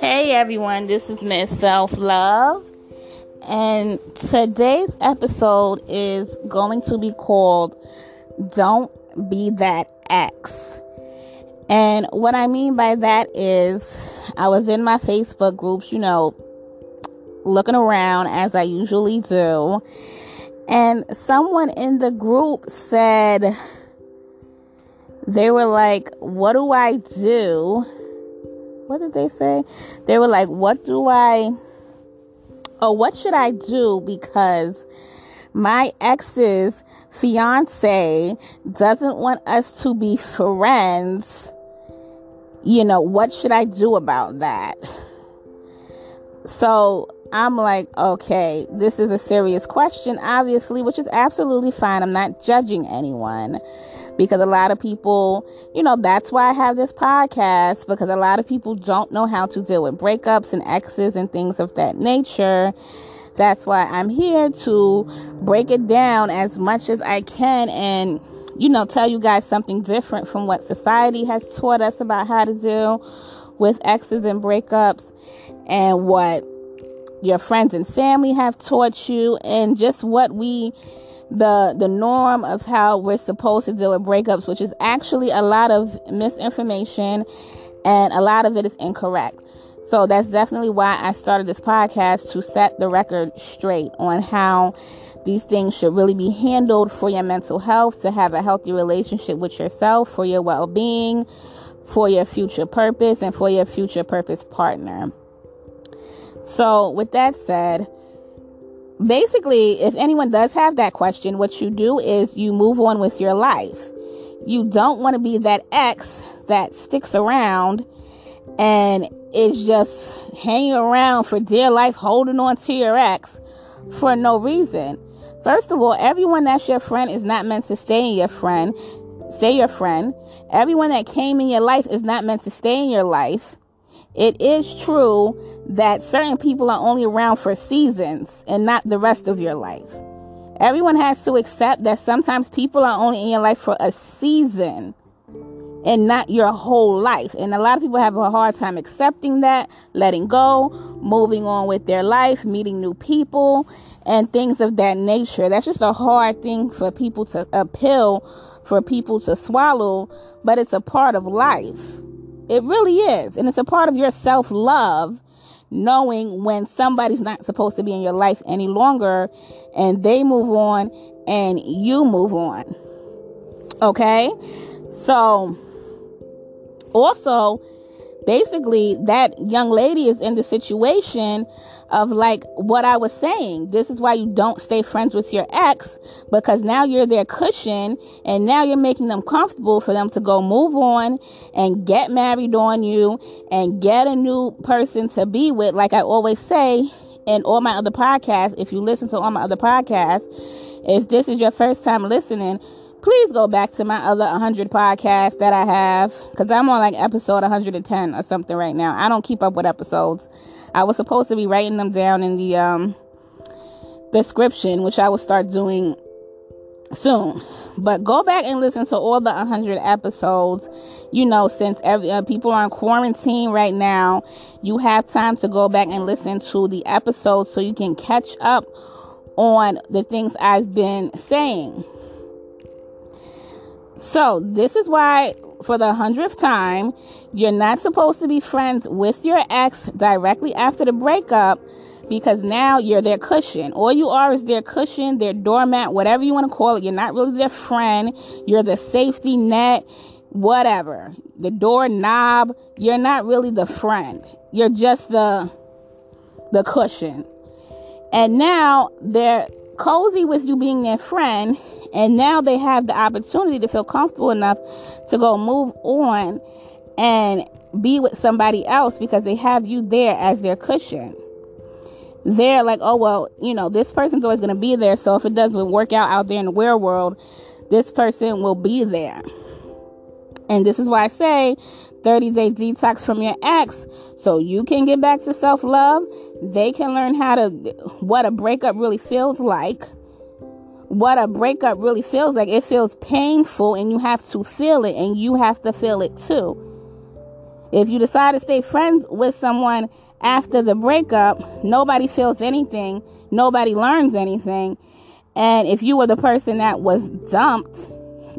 Hey everyone, this is Miss Self Love, and today's episode is going to be called Don't Be That Ex. And what I mean by that is, I was in my Facebook groups, you know, looking around as I usually do, and someone in the group said, they were like, What do I do? What did they say? They were like, what do I, oh, what should I do? Because my ex's fiance doesn't want us to be friends. You know, what should I do about that? So I'm like, okay, this is a serious question, obviously, which is absolutely fine. I'm not judging anyone because a lot of people, you know, that's why I have this podcast because a lot of people don't know how to deal with breakups and exes and things of that nature. That's why I'm here to break it down as much as I can and, you know, tell you guys something different from what society has taught us about how to deal with exes and breakups and what your friends and family have taught you and just what we the the norm of how we're supposed to deal with breakups which is actually a lot of misinformation and a lot of it is incorrect so that's definitely why I started this podcast to set the record straight on how these things should really be handled for your mental health, to have a healthy relationship with yourself, for your well being, for your future purpose, and for your future purpose partner. So, with that said, basically, if anyone does have that question, what you do is you move on with your life. You don't want to be that ex that sticks around and is just hanging around for dear life, holding on to your ex for no reason. First of all, everyone that's your friend is not meant to stay in your friend, stay your friend. Everyone that came in your life is not meant to stay in your life it is true that certain people are only around for seasons and not the rest of your life. Everyone has to accept that sometimes people are only in your life for a season and not your whole life. And a lot of people have a hard time accepting that, letting go, moving on with their life, meeting new people, and things of that nature. That's just a hard thing for people to appeal, for people to swallow, but it's a part of life. It really is. And it's a part of your self love knowing when somebody's not supposed to be in your life any longer and they move on and you move on. Okay? So, also, basically, that young lady is in the situation of like what I was saying. This is why you don't stay friends with your ex because now you're their cushion and now you're making them comfortable for them to go move on and get married on you and get a new person to be with. Like I always say in all my other podcasts, if you listen to all my other podcasts, if this is your first time listening, please go back to my other 100 podcasts that I have because I'm on like episode 110 or something right now. I don't keep up with episodes. I was supposed to be writing them down in the um, description, which I will start doing soon. But go back and listen to all the 100 episodes. You know, since every, uh, people are in quarantine right now, you have time to go back and listen to the episodes so you can catch up on the things I've been saying. So, this is why, for the hundredth time, you're not supposed to be friends with your ex directly after the breakup because now you're their cushion. All you are is their cushion, their doormat, whatever you want to call it. You're not really their friend. You're the safety net, whatever. The doorknob. You're not really the friend. You're just the the cushion. And now they're cozy with you being their friend and now they have the opportunity to feel comfortable enough to go move on and be with somebody else because they have you there as their cushion. They're like, oh, well, you know, this person's always going to be there. So if it doesn't work out out there in the real world, this person will be there. And this is why I say 30 day detox from your ex so you can get back to self love. They can learn how to, what a breakup really feels like what a breakup really feels like. It feels painful and you have to feel it and you have to feel it too. If you decide to stay friends with someone after the breakup, nobody feels anything, nobody learns anything. And if you were the person that was dumped,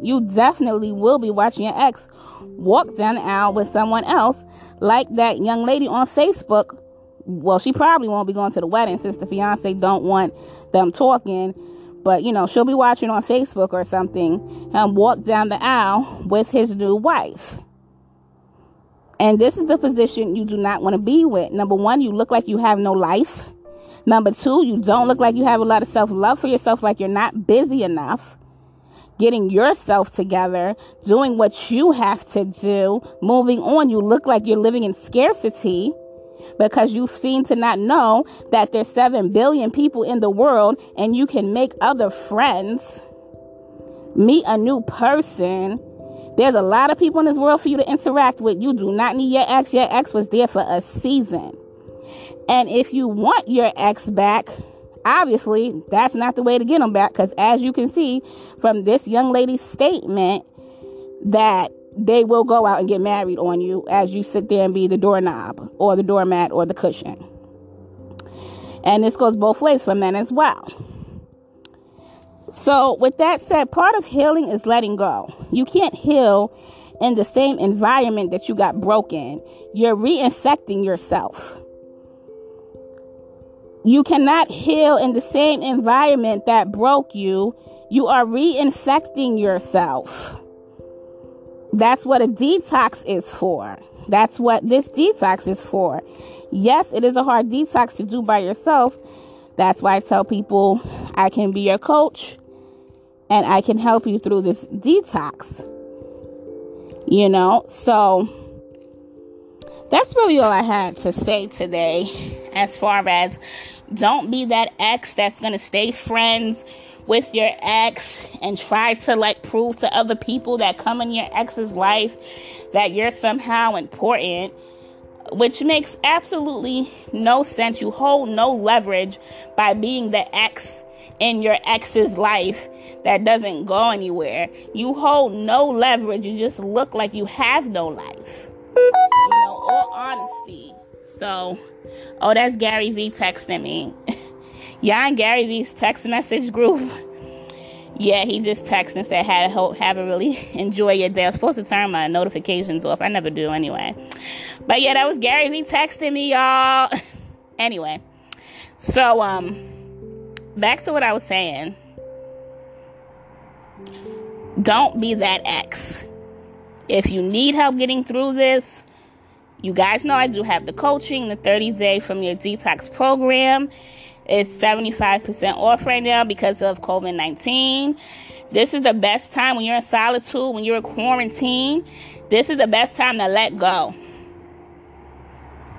you definitely will be watching your ex walk down the aisle with someone else, like that young lady on Facebook. Well, she probably won't be going to the wedding since the fiance don't want them talking. But you know, she'll be watching on Facebook or something and walk down the aisle with his new wife. And this is the position you do not want to be with. Number one, you look like you have no life. Number two, you don't look like you have a lot of self love for yourself, like you're not busy enough getting yourself together, doing what you have to do, moving on. You look like you're living in scarcity because you seem to not know that there's 7 billion people in the world and you can make other friends, meet a new person. There's a lot of people in this world for you to interact with. You do not need your ex. Your ex was there for a season. And if you want your ex back, obviously that's not the way to get them back because as you can see from this young lady's statement that they will go out and get married on you as you sit there and be the doorknob or the doormat or the cushion. And this goes both ways for men as well. So with that said part of healing is letting go. You can't heal in the same environment that you got broken. You're reinfecting yourself. You cannot heal in the same environment that broke you. You are reinfecting yourself. That's what a detox is for. That's what this detox is for. Yes, it is a hard detox to do by yourself. That's why I tell people I can be your coach and I can help you through this detox. You know, so that's really all I had to say today as far as don't be that ex that's going to stay friends with your ex and try to like prove to other people that come in your ex's life that you're somehow important which makes absolutely no sense. You hold no leverage by being the ex in your ex's life that doesn't go anywhere. You hold no leverage. You just look like you have no life. You know, all honesty. So, oh, that's Gary Vee texting me. In Gary Vee's text message group. Yeah, he just texted and said, "Had hope, have a really enjoy your day." I was supposed to turn my notifications off. I never do anyway. But yeah, that was Gary Vee texting me, y'all. anyway, so um, back to what I was saying. Don't be that ex. If you need help getting through this, you guys know I do have the coaching, the 30 day from your detox program. It's 75% off right now because of COVID 19. This is the best time when you're in solitude, when you're in quarantine. This is the best time to let go.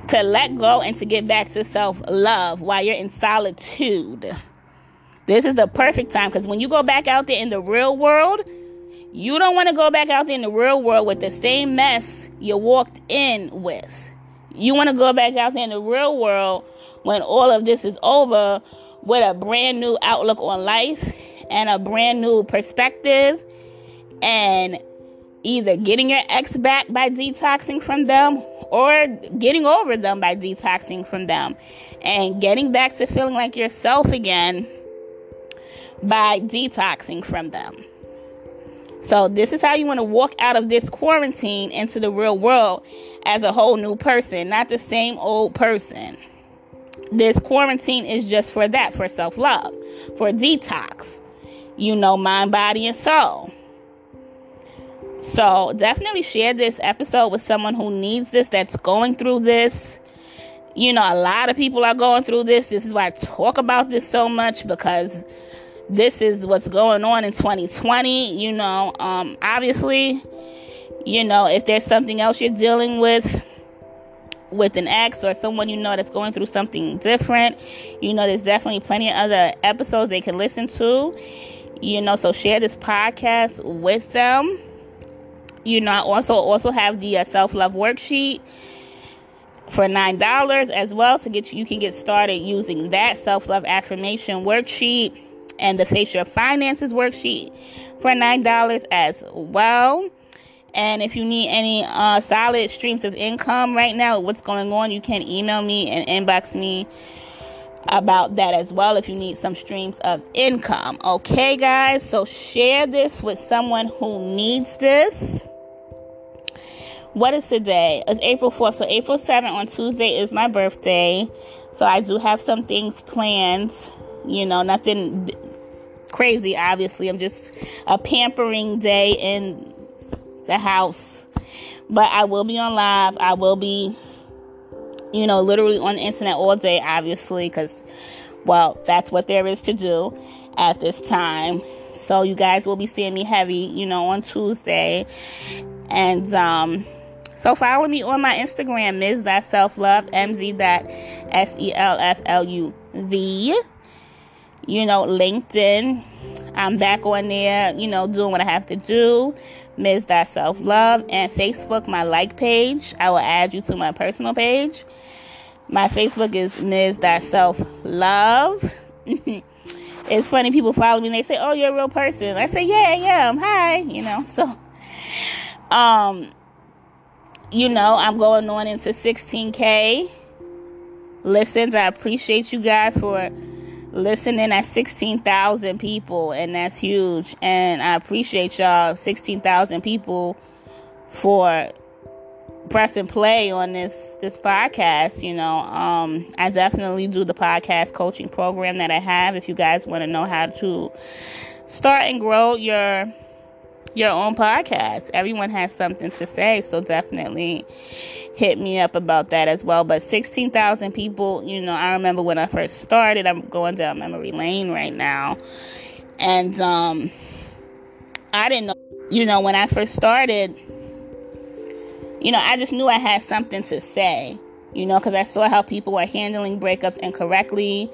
To let go and to get back to self love while you're in solitude. This is the perfect time because when you go back out there in the real world, you don't want to go back out there in the real world with the same mess you walked in with. You want to go back out there in the real world when all of this is over with a brand new outlook on life and a brand new perspective and either getting your ex back by detoxing from them or getting over them by detoxing from them and getting back to feeling like yourself again by detoxing from them. So, this is how you want to walk out of this quarantine into the real world as a whole new person, not the same old person. This quarantine is just for that, for self love, for detox, you know, mind, body, and soul. So, definitely share this episode with someone who needs this, that's going through this. You know, a lot of people are going through this. This is why I talk about this so much because this is what's going on in 2020. You know, um, obviously, you know, if there's something else you're dealing with with an ex or someone you know that's going through something different, you know, there's definitely plenty of other episodes they can listen to. You know, so share this podcast with them. You know, I also also have the uh, self love worksheet for nine dollars as well to get you, you can get started using that self love affirmation worksheet and the Face Your Finances worksheet for $9 as well. And if you need any uh, solid streams of income right now, what's going on, you can email me and inbox me about that as well if you need some streams of income. Okay, guys? So share this with someone who needs this. What is today? It's April 4th. So April 7th on Tuesday is my birthday. So I do have some things planned. You know, nothing crazy, obviously. I'm just a pampering day in the house. But I will be on live. I will be, you know, literally on the internet all day, obviously, because, well, that's what there is to do at this time. So you guys will be seeing me heavy, you know, on Tuesday. And, um, so follow me on my Instagram, Ms. That Self Love, MZ S E L F L U V. You know, LinkedIn. I'm back on there, you know, doing what I have to do. Ms. That Self Love. And Facebook, my like page. I will add you to my personal page. My Facebook is Ms. That Self Love. it's funny, people follow me and they say, Oh, you're a real person. I say, Yeah, yeah, I'm hi, you know, so um you know, I'm going on into 16K listens. I appreciate you guys for listening at 16,000 people, and that's huge. And I appreciate y'all, 16,000 people, for pressing play on this this podcast you know um i definitely do the podcast coaching program that i have if you guys want to know how to start and grow your your own podcast. Everyone has something to say, so definitely hit me up about that as well. But 16,000 people, you know, I remember when I first started, I'm going down memory lane right now. And um I didn't know, you know, when I first started, you know, I just knew I had something to say, you know, because I saw how people were handling breakups incorrectly.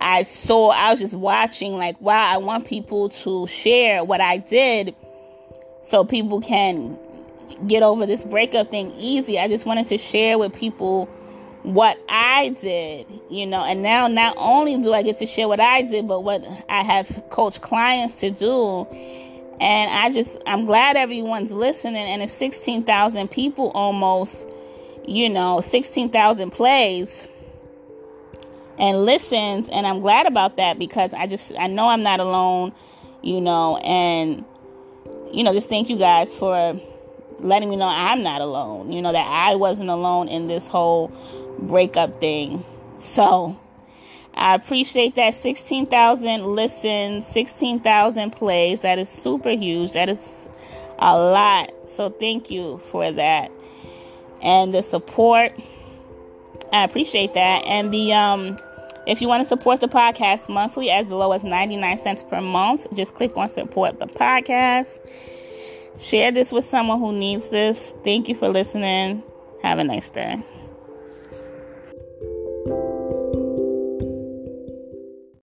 I saw, I was just watching, like, wow, I want people to share what I did so people can get over this breakup thing easy. I just wanted to share with people what I did, you know, and now not only do I get to share what I did, but what I have coached clients to do. And I just, I'm glad everyone's listening, and it's 16,000 people almost, you know, 16,000 plays and listens. And I'm glad about that because I just, I know I'm not alone, you know, and you know, just thank you guys for letting me know I'm not alone. You know, that I wasn't alone in this whole breakup thing. So I appreciate that 16,000 listens, 16,000 plays. That is super huge. That is a lot. So thank you for that. And the support. I appreciate that. And the um if you want to support the podcast monthly as low as 99 cents per month, just click on support the podcast. Share this with someone who needs this. Thank you for listening. Have a nice day.